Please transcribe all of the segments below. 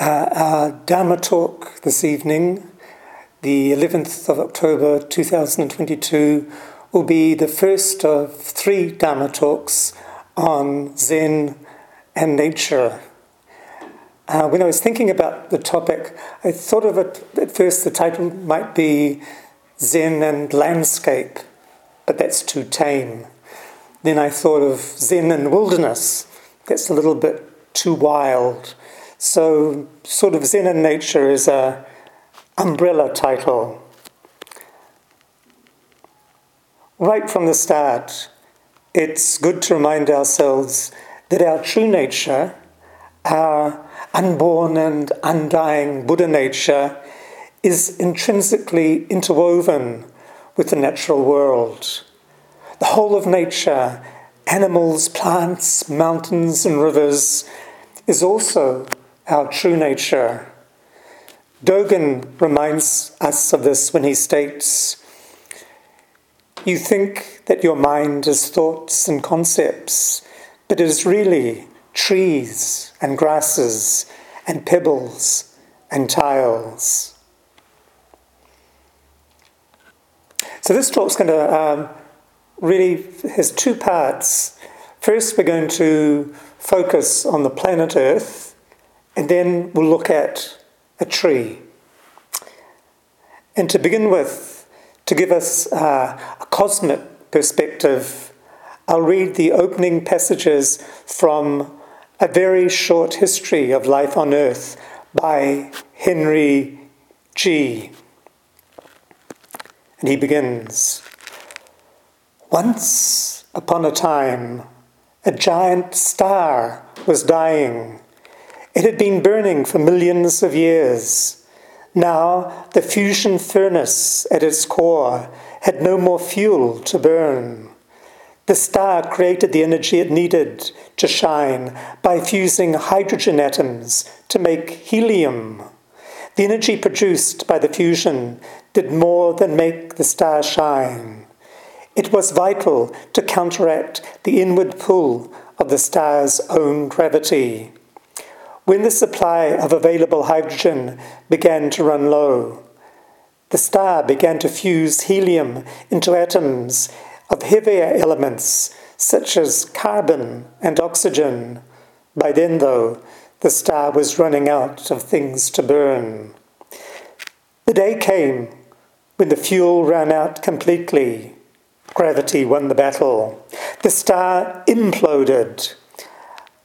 Uh, our Dharma talk this evening, the 11th of October 2022, will be the first of three Dharma talks on Zen and nature. Uh, when I was thinking about the topic, I thought of it at first the title might be Zen and landscape, but that's too tame. Then I thought of Zen and wilderness, that's a little bit too wild. So, sort of Zen and nature is a umbrella title. Right from the start, it's good to remind ourselves that our true nature, our unborn and undying Buddha nature, is intrinsically interwoven with the natural world. The whole of nature, animals, plants, mountains, and rivers, is also our true nature. Dogen reminds us of this when he states, You think that your mind is thoughts and concepts, but it is really trees and grasses and pebbles and tiles. So this talk's going to um, really has two parts. First, we're going to focus on the planet Earth and then we'll look at a tree. And to begin with, to give us uh, a cosmic perspective, I'll read the opening passages from A Very Short History of Life on Earth by Henry Gee And he begins Once upon a time, a giant star was dying it had been burning for millions of years. Now, the fusion furnace at its core had no more fuel to burn. The star created the energy it needed to shine by fusing hydrogen atoms to make helium. The energy produced by the fusion did more than make the star shine. It was vital to counteract the inward pull of the star's own gravity when the supply of available hydrogen began to run low. The star began to fuse helium into atoms of heavier elements such as carbon and oxygen. By then, though, the star was running out of things to burn. The day came when the fuel ran out completely. Gravity won the battle. The star imploded.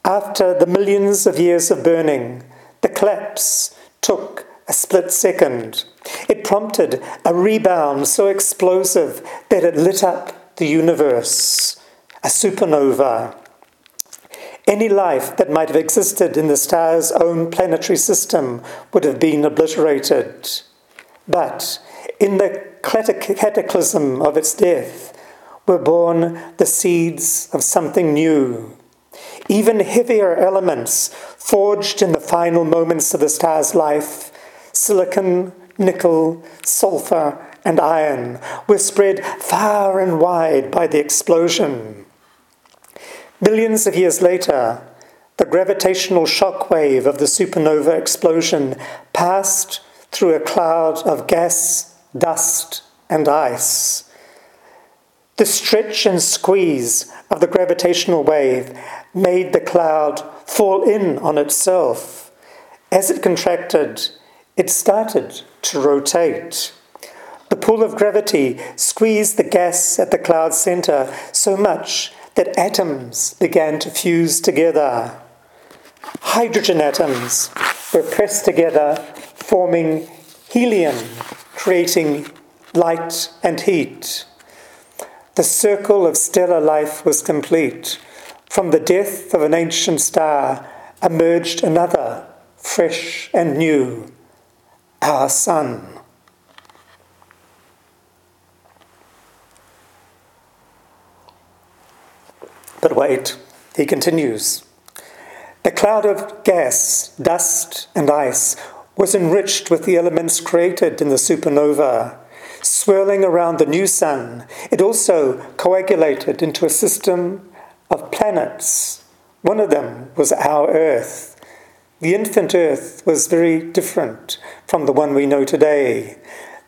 After the millions of years of burning, the collapse took a split second. It prompted a rebound so explosive that it lit up the universe, a supernova. Any life that might have existed in the star's own planetary system would have been obliterated. But in the cataclysm of its death were born the seeds of something new even heavier elements forged in the final moments of the star's life silicon, nickel, sulfur, and iron were spread far and wide by the explosion. Millions of years later, the gravitational shock wave of the supernova explosion passed through a cloud of gas, dust, and ice. The stretch and squeeze of the gravitational wave made the cloud fall in on itself. As it contracted, it started to rotate. The pull of gravity squeezed the gas at the cloud's center so much that atoms began to fuse together. Hydrogen atoms were pressed together, forming helium, creating light and heat. The circle of stellar life was complete. From the death of an ancient star emerged another, fresh and new, our sun. But wait, he continues. The cloud of gas, dust, and ice was enriched with the elements created in the supernova. Swirling around the new sun, it also coagulated into a system planets. One of them was our Earth. The infant Earth was very different from the one we know today.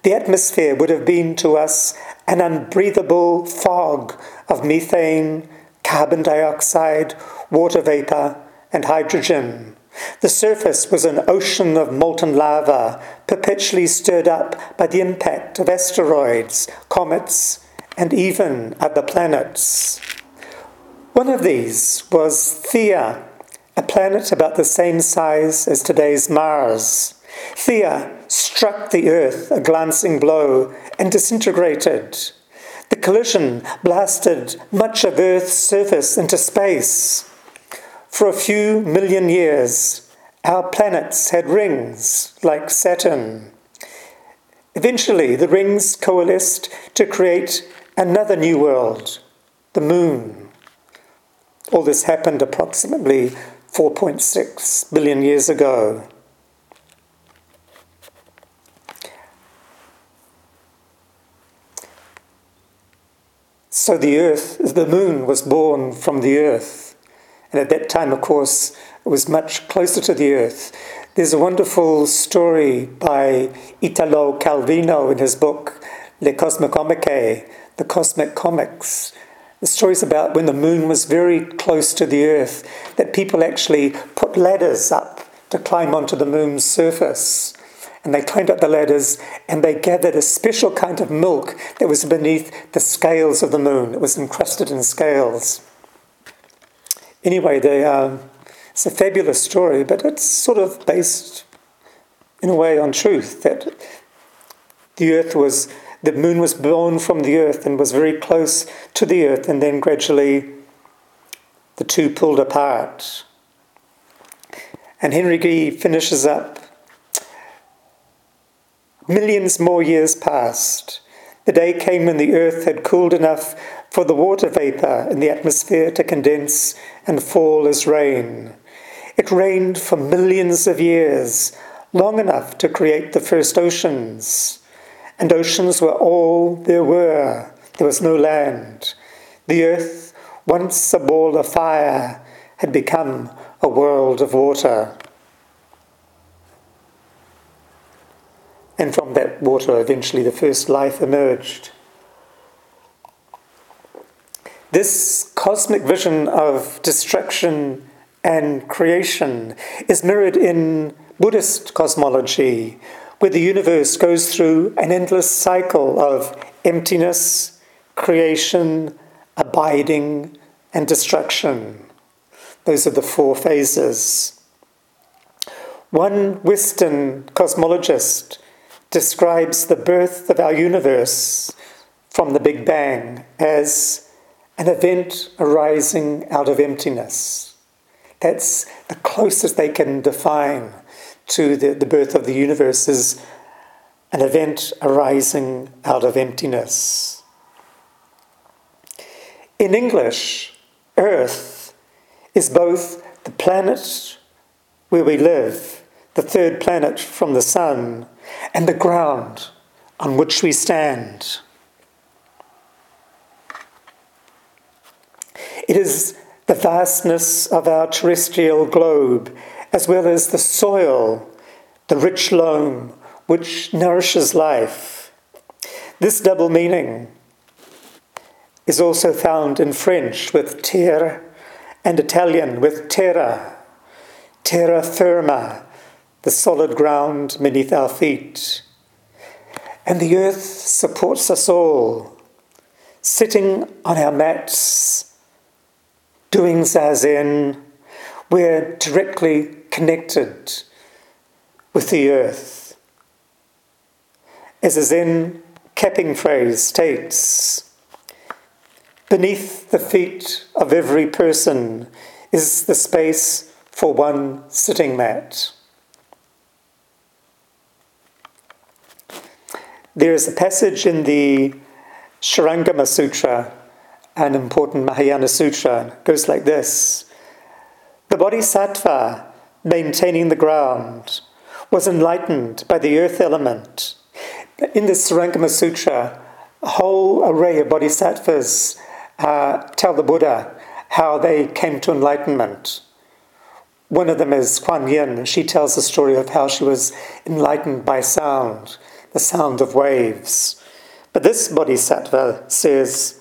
The atmosphere would have been to us an unbreathable fog of methane, carbon dioxide, water vapor, and hydrogen. The surface was an ocean of molten lava, perpetually stirred up by the impact of asteroids, comets, and even other planets. One of these was Theia, a planet about the same size as today's Mars. Theia struck the Earth a glancing blow and disintegrated. The collision blasted much of Earth's surface into space. For a few million years, our planets had rings like Saturn. Eventually, the rings coalesced to create another new world, the Moon. All this happened approximately 4.6 billion years ago. So the earth, the moon was born from the earth. And at that time, of course, it was much closer to the earth. There's a wonderful story by Italo Calvino in his book Le Cosmicomiche, The Cosmic Comics. The story's about when the moon was very close to the earth, that people actually put ladders up to climb onto the moon's surface and they climbed up the ladders and they gathered a special kind of milk that was beneath the scales of the moon. It was encrusted in scales. Anyway, they, um, it's a fabulous story, but it's sort of based in a way on truth that the earth was, the moon was born from the earth and was very close to the earth, and then gradually the two pulled apart. And Henry Gee finishes up Millions more years passed. The day came when the earth had cooled enough for the water vapour in the atmosphere to condense and fall as rain. It rained for millions of years, long enough to create the first oceans. And oceans were all there were. There was no land. The earth, once a ball of fire, had become a world of water. And from that water, eventually, the first life emerged. This cosmic vision of destruction and creation is mirrored in Buddhist cosmology, where the universe goes through an endless cycle of emptiness, creation, abiding, and destruction. Those are the four phases. One Western cosmologist describes the birth of our universe from the Big Bang as an event arising out of emptiness. That's the closest they can define to the, the birth of the universe is an event arising out of emptiness. In English, Earth is both the planet where we live, the third planet from the Sun, and the ground on which we stand. It is the vastness of our terrestrial globe, as well as the soil, the rich loam which nourishes life. This double meaning is also found in French with terre and Italian with terra, terra firma, the solid ground beneath our feet. And the earth supports us all, sitting on our mats, doing zazen. We're directly connected with the earth. As a Zen capping phrase states, beneath the feet of every person is the space for one sitting mat. There is a passage in the Shurangama Sutra, an important Mahayana sutra, goes like this The bodhisattva, maintaining the ground, was enlightened by the earth element. In the Shurangama Sutra, a whole array of bodhisattvas uh, tell the Buddha how they came to enlightenment. One of them is Kuan Yin. She tells the story of how she was enlightened by sound, the sound of waves. But this bodhisattva says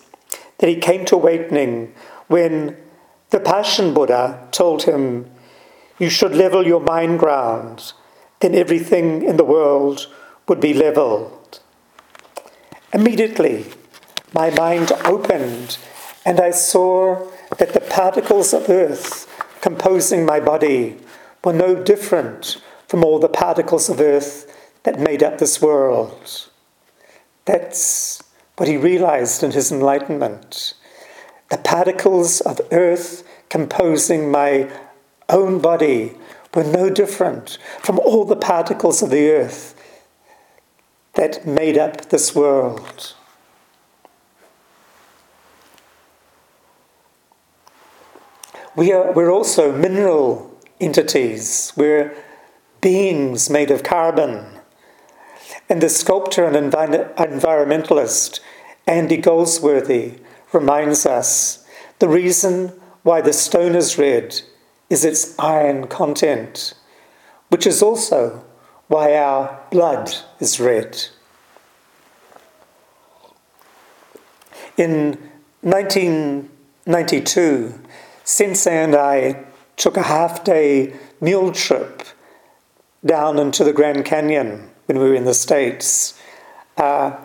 that he came to awakening when the Passion Buddha told him, You should level your mind ground, then everything in the world would be leveled. Immediately, my mind opened and I saw that the particles of earth composing my body were no different from all the particles of earth that made up this world. That's what he realized in his enlightenment. The particles of earth composing my own body were no different from all the particles of the earth that made up this world. We are, we're also mineral entities. We're beings made of carbon. And the sculptor and envi- environmentalist Andy Goldsworthy reminds us the reason why the stone is red is its iron content, which is also why our blood is red. In 1992, Sensei and I took a half day mule trip down into the Grand Canyon when we were in the States. Uh,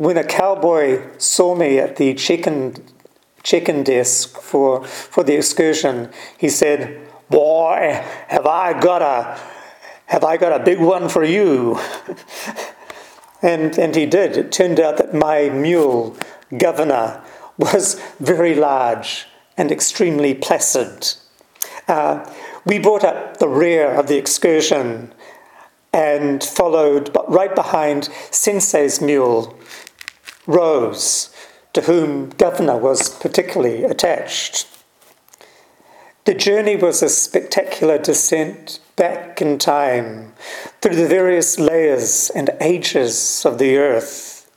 when a cowboy saw me at the check-in, check-in desk for, for the excursion, he said, Boy, have I got a have I got a big one for you? and and he did. It turned out that my mule, Governor, was very large and extremely placid. Uh, we brought up the rear of the excursion and followed right behind Sensei's mule, Rose, to whom Governor was particularly attached. The journey was a spectacular descent back in time through the various layers and ages of the earth.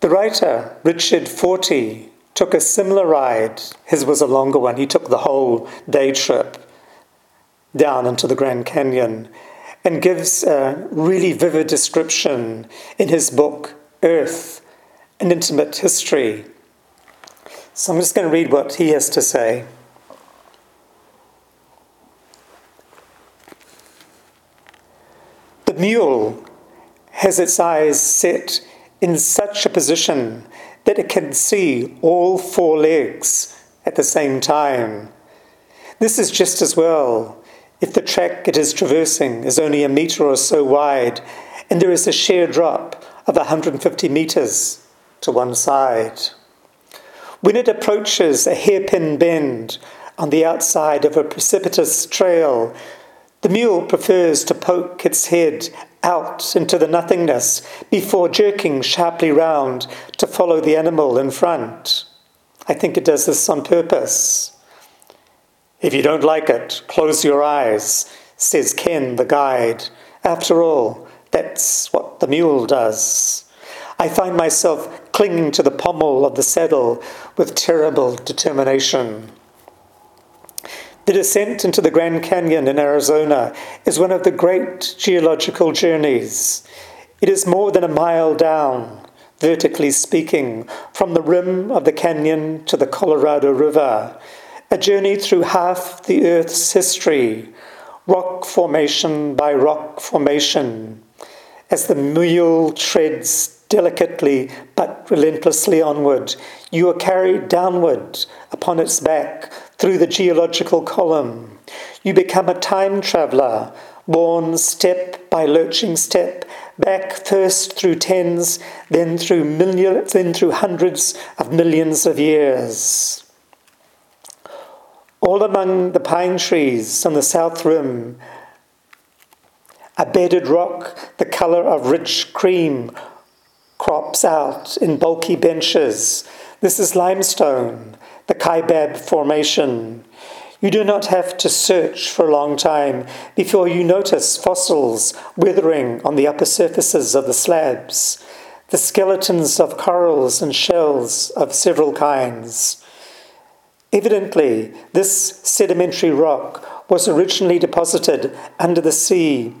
The writer, Richard Fortey, took a similar ride. His was a longer one. He took the whole day trip down into the Grand Canyon and gives a really vivid description in his book, Earth An Intimate History. So I'm just going to read what he has to say. The mule has its eyes set in such a position that it can see all four legs at the same time. This is just as well if the track it is traversing is only a metre or so wide and there is a sheer drop of 150 metres to one side. When it approaches a hairpin bend on the outside of a precipitous trail, the mule prefers to poke its head out into the nothingness before jerking sharply round to follow the animal in front. I think it does this on purpose. If you don't like it, close your eyes, says Ken, the guide. After all, that's what the mule does. I find myself clinging to the pommel of the saddle with terrible determination. The descent into the Grand Canyon in Arizona is one of the great geological journeys. It is more than a mile down, vertically speaking, from the rim of the canyon to the Colorado River, a journey through half the Earth's history, rock formation by rock formation, as the mule treads delicately but relentlessly onward. You are carried downward upon its back through the geological column. You become a time traveller, borne step by lurching step, back first through tens, then through millions, then through hundreds of millions of years. All among the pine trees on the south rim, a bedded rock the colour of rich cream crops out in bulky benches. This is limestone, the Kaibab Formation. You do not have to search for a long time before you notice fossils withering on the upper surfaces of the slabs, the skeletons of corals and shells of several kinds. Evidently, this sedimentary rock was originally deposited under the sea,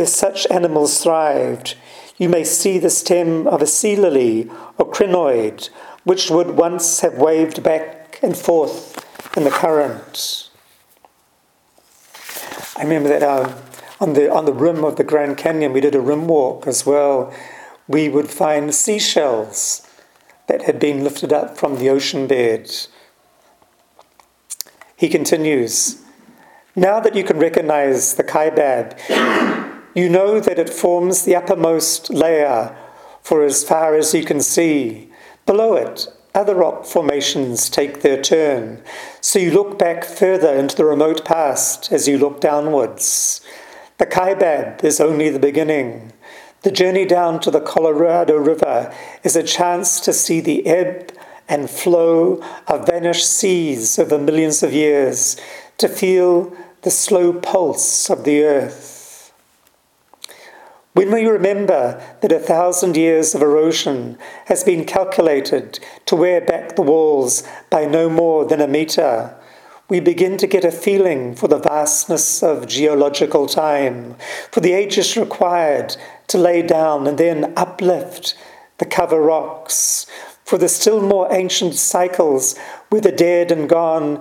where such animals thrived. You may see the stem of a sea lily or crinoid, which would once have waved back and forth in the current. I remember that um, on the on the rim of the Grand Canyon, we did a rim walk as well. We would find seashells that had been lifted up from the ocean bed. He continues, Now that you can recognize the kaibab, you know that it forms the uppermost layer for as far as you can see. Below it, other rock formations take their turn, so you look back further into the remote past as you look downwards. The Kaibab is only the beginning. The journey down to the Colorado River is a chance to see the ebb and flow of vanished seas over millions of years, to feel the slow pulse of the earth. When we remember that a thousand years of erosion has been calculated to wear back the walls by no more than a metre, we begin to get a feeling for the vastness of geological time, for the ages required to lay down and then uplift the cover rocks, for the still more ancient cycles where the dead and gone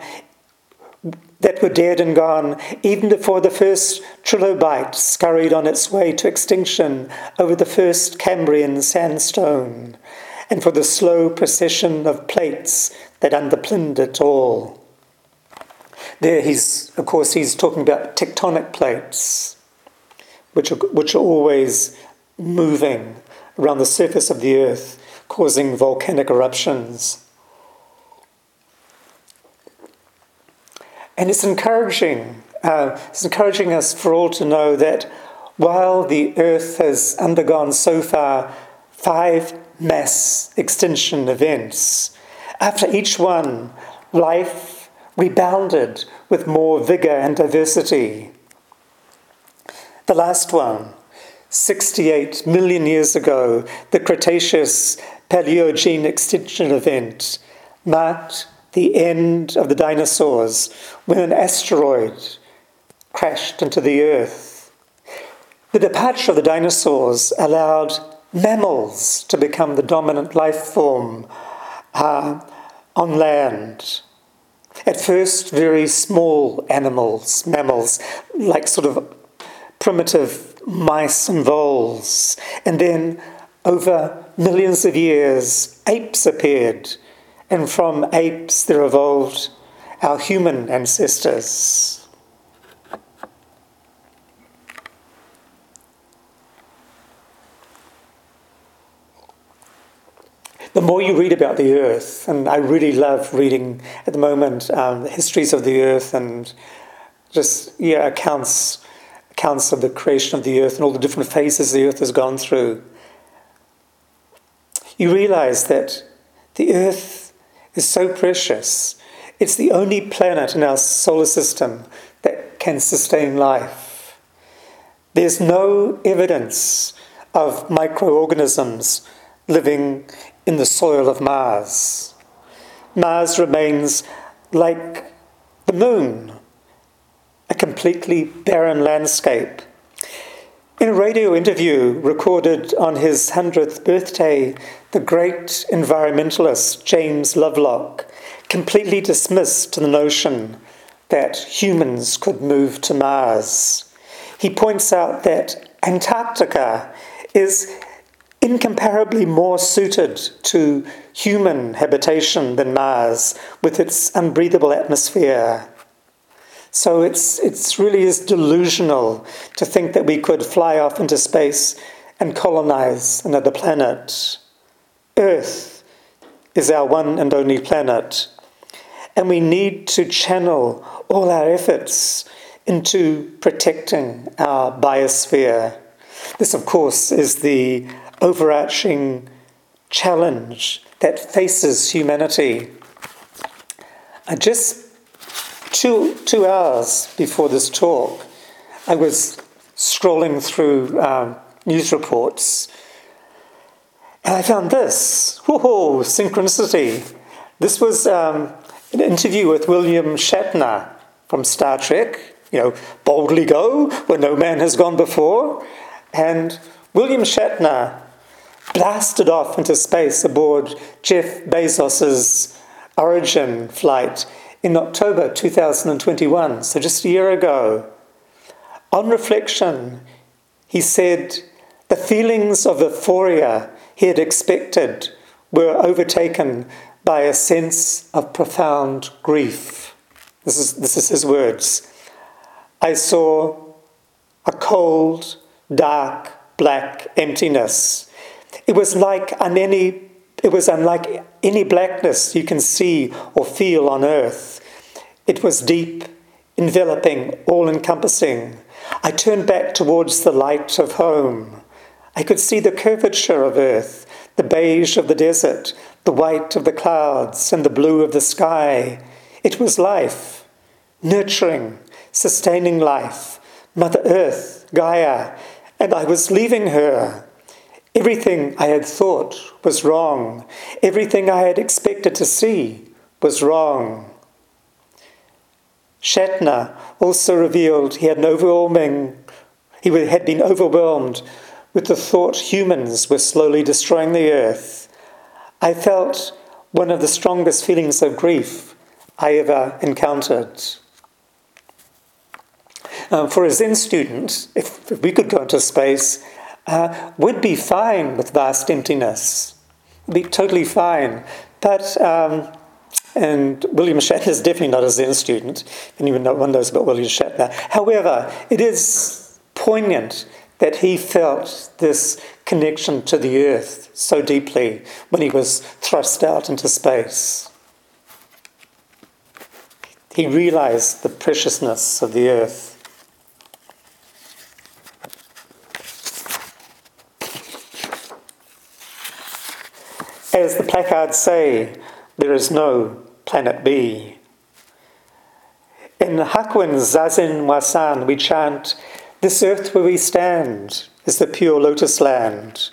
that were dead and gone even before the first trilobite scurried on its way to extinction over the first Cambrian sandstone, and for the slow procession of plates that underpinned it all. There, he's, of course, he's talking about tectonic plates, which are, which are always moving around the surface of the earth, causing volcanic eruptions. And it's encouraging. Uh, it's encouraging us for all to know that while the Earth has undergone so far five mass extinction events, after each one, life rebounded with more vigor and diversity. The last one, 68 million years ago, the Cretaceous Paleogene extinction event, marked the end of the dinosaurs when an asteroid crashed into the Earth. The departure of the dinosaurs allowed mammals to become the dominant life form uh, on land. At first, very small animals, mammals, like sort of primitive mice and voles. And then, over millions of years, apes appeared and from apes there evolved our human ancestors. The more you read about the earth, and I really love reading at the moment um, the histories of the earth and just yeah accounts accounts of the creation of the earth and all the different phases the earth has gone through. You realize that the earth is so precious. It's the only planet in our solar system that can sustain life. There's no evidence of microorganisms living in the soil of Mars. Mars remains like the moon, a completely barren landscape. In a radio interview recorded on his 100th birthday, the great environmentalist James Lovelock completely dismissed the notion that humans could move to Mars. He points out that Antarctica is incomparably more suited to human habitation than Mars with its unbreathable atmosphere. So it's, it's really is delusional to think that we could fly off into space and colonize another planet. Earth is our one and only planet, and we need to channel all our efforts into protecting our biosphere. This, of course, is the overarching challenge that faces humanity. I just two, two hours before this talk, I was scrolling through um, news reports and I found this. Whoa, synchronicity. This was um, an interview with William Shatner from Star Trek, you know, boldly go where no man has gone before. And William Shatner blasted off into space aboard Jeff Bezos's Origin flight in October 2021, so just a year ago. On reflection, he said the feelings of euphoria he had expected were overtaken by a sense of profound grief. This is, this is his words. I saw a cold, dark, black emptiness. It was like an any it was unlike any blackness you can see or feel on earth. It was deep, enveloping, all encompassing. I turned back towards the light of home. I could see the curvature of earth, the beige of the desert, the white of the clouds, and the blue of the sky. It was life, nurturing, sustaining life, Mother Earth, Gaia, and I was leaving her. Everything I had thought was wrong. Everything I had expected to see was wrong. Shatner also revealed he had an overwhelming he had been overwhelmed with the thought humans were slowly destroying the earth. I felt one of the strongest feelings of grief I ever encountered. Um, for a Zen student, if, if, we could go into space, uh, would be fine with vast emptiness. Be totally fine. But, um, and William Shatner is definitely not a Zen student, and even one knows about William Shatner. However, it is poignant that he felt this connection to the earth so deeply when he was thrust out into space. He realized the preciousness of the earth. As the placards say, there is no planet B. In Hakuin's Zazen Wasan, we chant, This earth where we stand is the pure lotus land.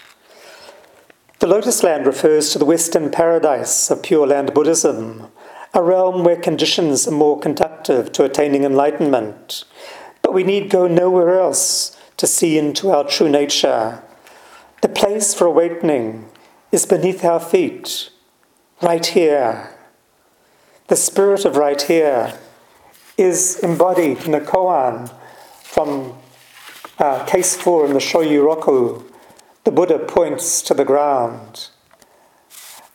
The lotus land refers to the Western paradise of Pure Land Buddhism, a realm where conditions are more conducive to attaining enlightenment. But we need go nowhere else to see into our true nature. The place for awakening is beneath our feet, right here. The spirit of right here is embodied in the koan from uh, case 4 in the Shoyo Roku. The Buddha points to the ground.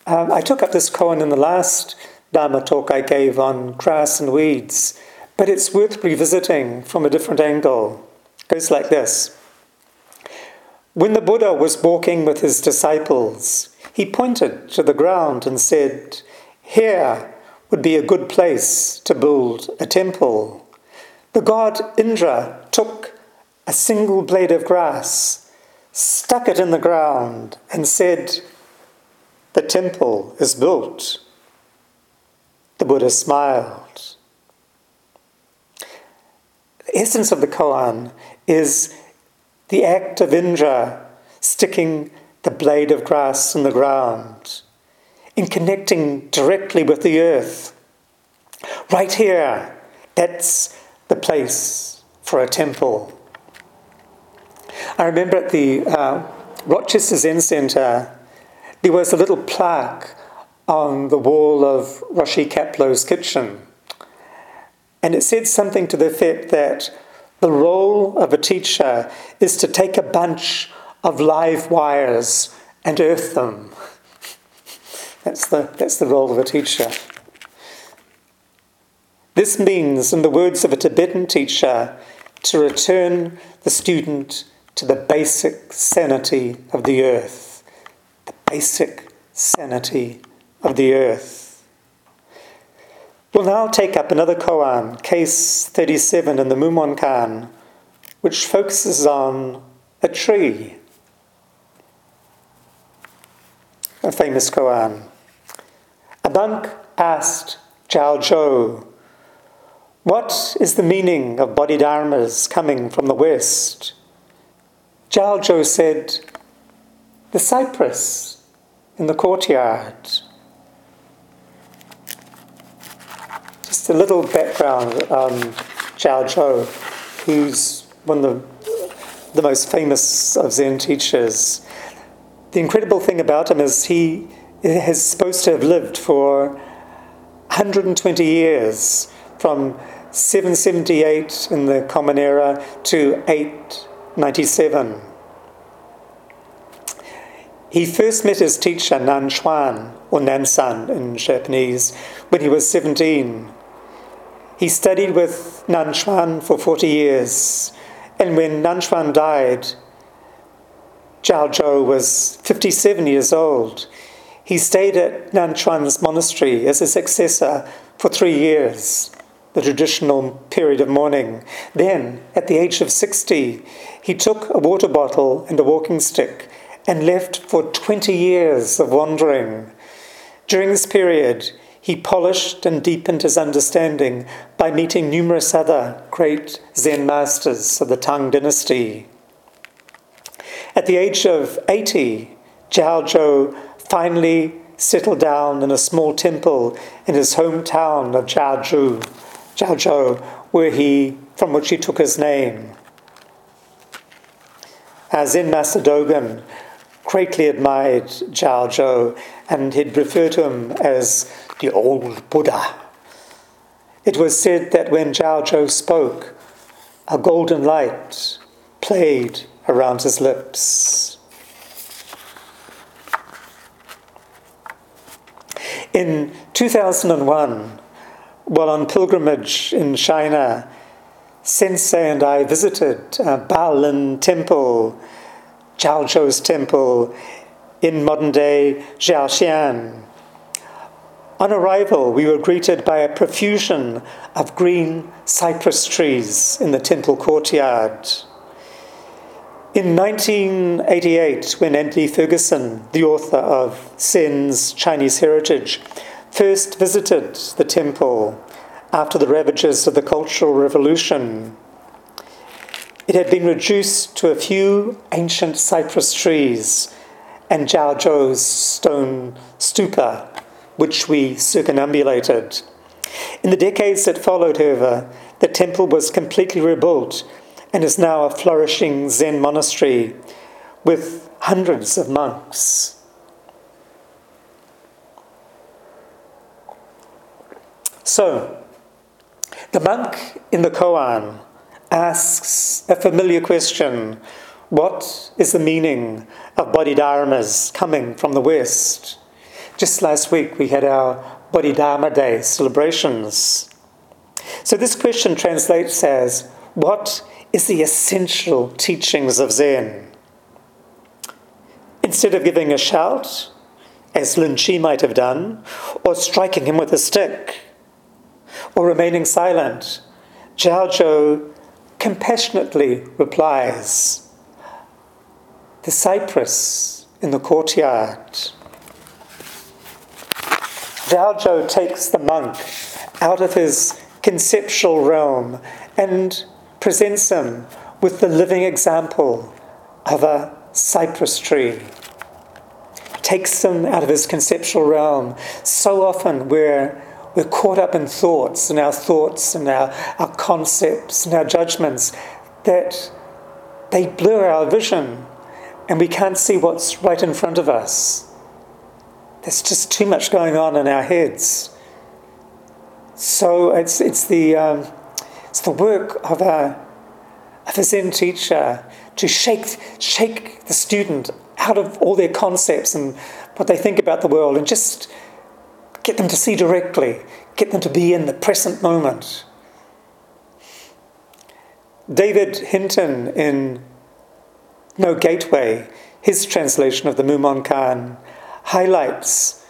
Um, I took up this koan in the last Dharma talk I gave on grass and weeds, but it's worth revisiting from a different angle. It goes like this. When the Buddha was walking with his disciples, he pointed to the ground and said, Here would be a good place to build a temple. The god Indra took a single blade of grass, stuck it in the ground, and said, The temple is built. The Buddha smiled. The essence of the koan is the act of Indra sticking the blade of grass in the ground, in connecting directly with the earth. Right here, that's the place for a temple. I remember at the uh, Rochester Zen Centre, there was a little plaque on the wall of Roshi Kapleau's kitchen. And it said something to the effect that the role of a teacher is to take a bunch of live wires and earth them. That's the, that's the role of a teacher. This means, in the words of a Tibetan teacher, to return the student to the basic sanity of the earth. The basic sanity of the earth. We'll now take up another koan, case 37 in the Mumonkan, which focuses on a tree a famous koan. A monk asked Zhao Zhou, What is the meaning of Bodhidharmas coming from the West? Zhao Zhou said, The cypress in the courtyard. A little background on Zhao Zhou, who's one of the, the most famous of Zen teachers. The incredible thing about him is he is supposed to have lived for 120 years, from 778 in the Common Era to 897. He first met his teacher Nan or Nansen in Japanese, when he was 17. He studied with Nanquan for 40 years, and when Nanquan died, Zhao Zhou was 57 years old. He stayed at Nanquan's monastery as a successor for three years, the traditional period of mourning. Then, at the age of 60, he took a water bottle and a walking stick and left for 20 years of wandering. During this period, he polished and deepened his understanding by meeting numerous other great Zen masters of the Tang dynasty. At the age of 80, Zhao Zhou finally settled down in a small temple in his hometown of Jiazhu, Jiaozhou, where he, from which he took his name. As Zen Master Dogen greatly admired Zhao Zhou and he'd refer to him as the old Buddha. It was said that when Zhao Zhou spoke, a golden light played around his lips. In 2001, while on pilgrimage in China, Sensei and I visited uh, Bailin Temple Zhao Zhou's temple in modern day Jiaxian. On arrival, we were greeted by a profusion of green cypress trees in the temple courtyard. In 1988, when Andy Ferguson, the author of Zen's Chinese Heritage, first visited the temple after the ravages of the Cultural Revolution, it had been reduced to a few ancient cypress trees and Zhao Zhou's stone stupa, which we circumambulated. In the decades that followed, however, the temple was completely rebuilt and is now a flourishing Zen monastery with hundreds of monks. So, the monk in the koan asks a familiar question What is the meaning of Bodhidharmas coming from the West? Just last week we had our Bodhidharma Day celebrations. So this question translates as What is the essential teachings of Zen? Instead of giving a shout, as Lin Chi might have done, or striking him with a stick, or remaining silent, Zhao Zhou compassionately replies, The cypress in the courtyard. Zhao Zhou takes the monk out of his conceptual realm and presents him with the living example of a cypress tree. Takes him out of his conceptual realm. So often we're we're caught up in thoughts and our thoughts and our, our concepts and our judgments that they blur our vision and we can't see what's right in front of us. There's just too much going on in our heads. So it's, it's, the, um, it's the work of a, of a Zen teacher to shake, shake the student out of all their concepts and what they think about the world and just Get them to see directly. Get them to be in the present moment. David Hinton in No Gateway, his translation of the Mumonkan, highlights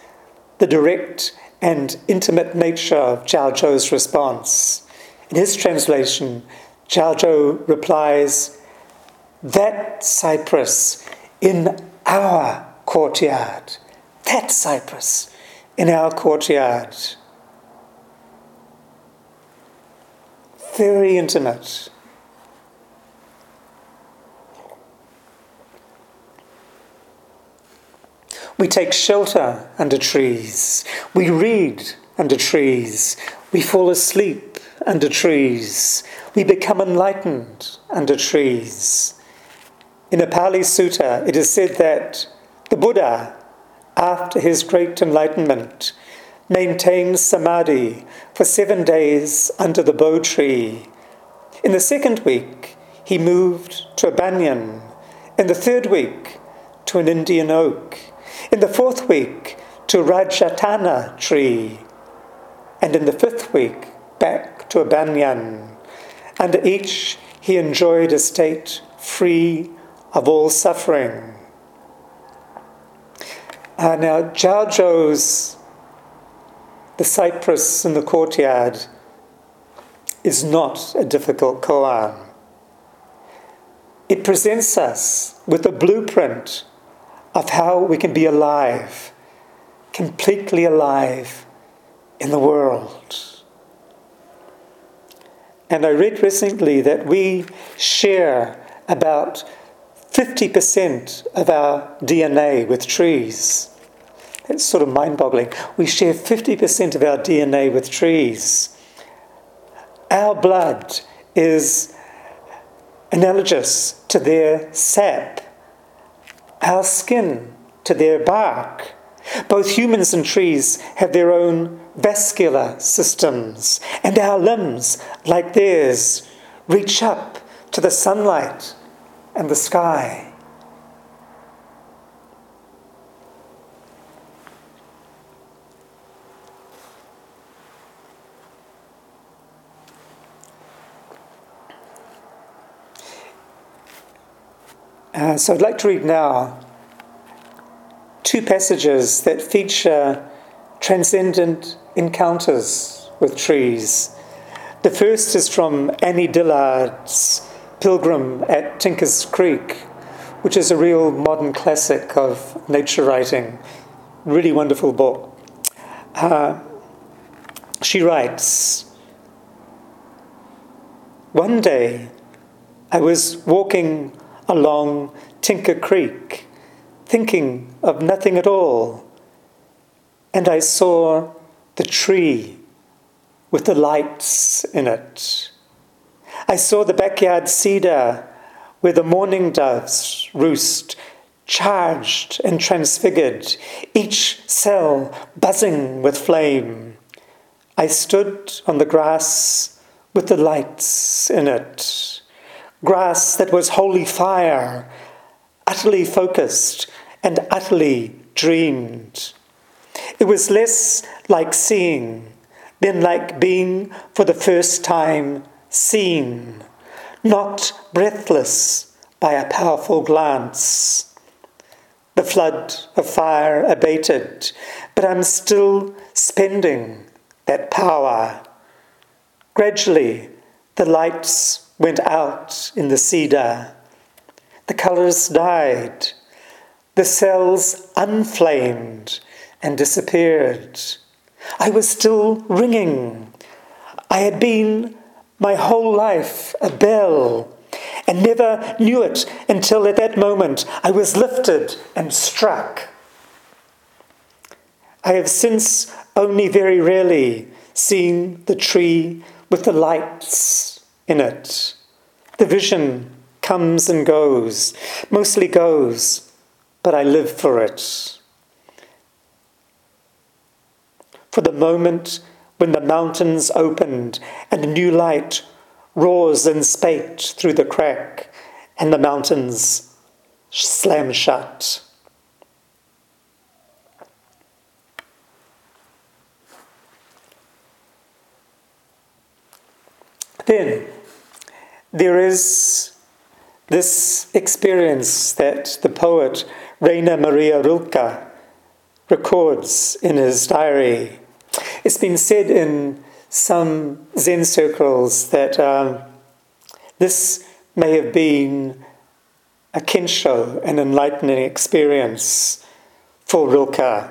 the direct and intimate nature of Zhao Zhou's response. In his translation, Zhao Zhou replies, That cypress in our courtyard, that cypress in our courtyard. Very intimate. We take shelter under trees. We read under trees. We fall asleep under trees. We become enlightened under trees. In a Pali Sutta, it is said that the Buddha, after his great enlightenment, maintained samadhi for seven days under the Bo tree. In the second week, he moved to a banyan. In the third week, to an Indian oak. In the fourth week, to Rajayatana tree. And in the fifth week, back to a banyan. Under each, he enjoyed a state free of all suffering. Uh, now, Zhao Zhou's The Cypress in the Courtyard is not a difficult koan. It presents us with a blueprint of how we can be alive, completely alive in the world. And I read recently that we share about 50% of our DNA with trees. It's sort of mind boggling. We share 50% of our DNA with trees. Our blood is analogous to their sap, our skin to their bark. Both humans and trees have their own vascular systems, and our limbs, like theirs, reach up to the sunlight and the sky. Uh, so I'd like to read now two passages that feature transcendent encounters with trees. The first is from Annie Dillard's Pilgrim at Tinker's Creek, which is a real modern classic of nature writing. Really wonderful book. Uh, she writes One day I was walking along Tinker Creek, thinking of nothing at all, and I saw the tree with the lights in it. I saw the backyard cedar where the mourning doves roost, charged and transfigured, each cell buzzing with flame. I stood on the grass with the lights in it, grass that was holy fire, utterly focused and utterly dreamed. It was less like seeing than like being for the first time seen, not breathless by a powerful glance. The flood of fire abated, but I'm still spending that power. Gradually, the lights went out in the cedar. The colours died. The cells unflamed and disappeared. I was still ringing. I had been my whole life a bell and never knew it until at that moment I was lifted and struck. I have since only very rarely seen the tree with the lights in it. The vision comes and goes, mostly goes, but I live for it. For the moment when the mountains opened and new light roars and spate through the crack, and the mountains slam shut. Then there is this experience that the poet Rainer Maria Rilke records in his diary it's been said in some Zen circles that um, this may have been a kensho, an enlightening experience for Rilke.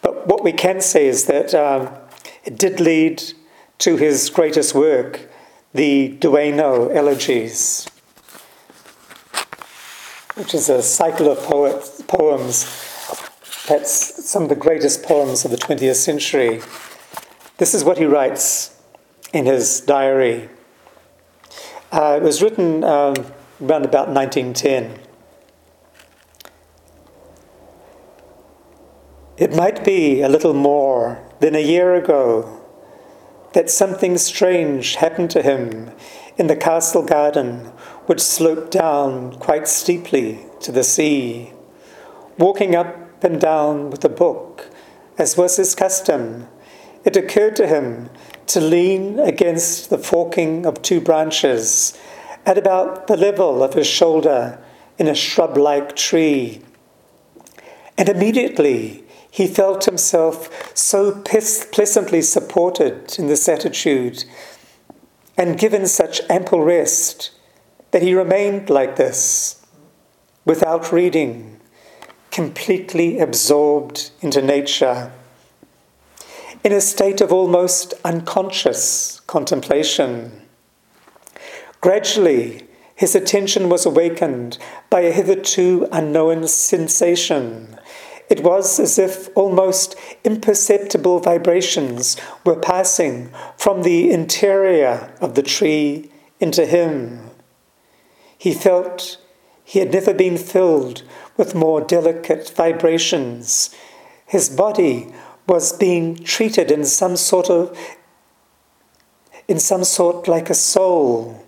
But what we can say is that um, it did lead to his greatest work, the Duino Elegies, which is a cycle of poets, poems perhaps some of the greatest poems of the 20th century. This is what he writes in his diary. Uh, it was written um, around about 1910. It might be a little more than a year ago that something strange happened to him in the castle garden, which sloped down quite steeply to the sea. Walking up and down with a book, as was his custom, it occurred to him to lean against the forking of two branches at about the level of his shoulder in a shrub like tree. And immediately he felt himself so pleasantly supported in this attitude and given such ample rest that he remained like this, without reading, completely absorbed into nature, in a state of almost unconscious contemplation. Gradually, his attention was awakened by a hitherto unknown sensation it was as if almost imperceptible vibrations were passing from the interior of the tree into him. He felt he had never been filled with more delicate vibrations. His body was being treated in some sort of in some sort like a soul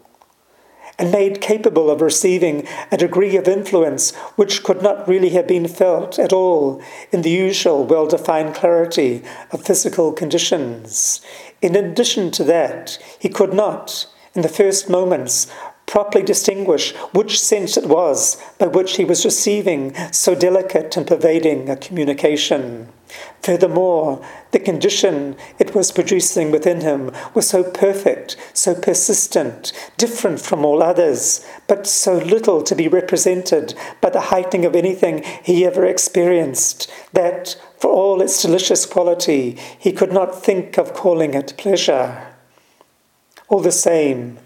and made capable of receiving a degree of influence which could not really have been felt at all in the usual well defined clarity of physical conditions. In addition to that, he could not, in the first moments, properly distinguish which sense it was by which he was receiving so delicate and pervading a communication. Furthermore, the condition it was producing within him was so perfect, so persistent, different from all others, but so little to be represented by the heightening of anything he ever experienced, that, for all its delicious quality, he could not think of calling it pleasure. All the same,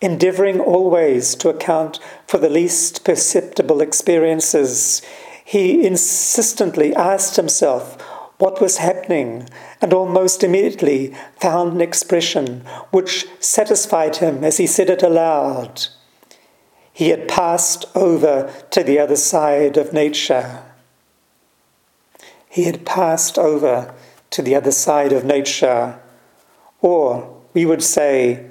endeavouring always to account for the least perceptible experiences, he insistently asked himself what was happening and almost immediately found an expression which satisfied him as he said it aloud. He had passed over to the other side of nature. He had passed over to the other side of nature, or we would say,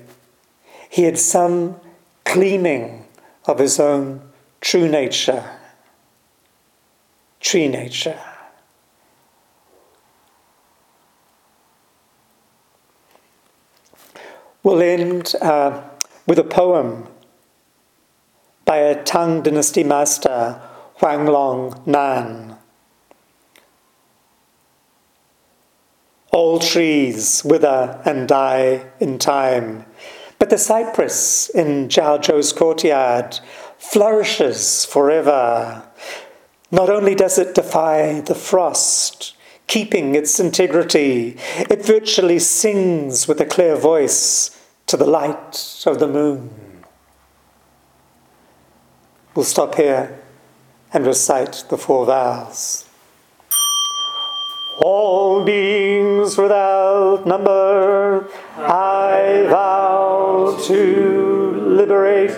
he had some gleaming of his own true nature, tree nature. We'll end uh, with a poem by a Tang Dynasty master, Huanglong Nan. All trees wither and die in time but the cypress in Zhao Zhou's courtyard flourishes forever. Not only does it defy the frost, keeping its integrity, it virtually sings with a clear voice to the light of the moon. We'll stop here and recite the four vows. All beings without number, I vow to liberate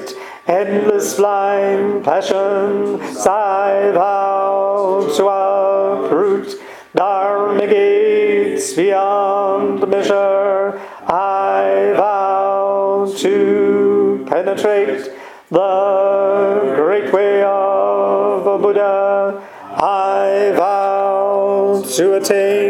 endless blind passion, I vow to uproot dharma gates beyond measure. I vow to penetrate the great way of Buddha. I vow to attain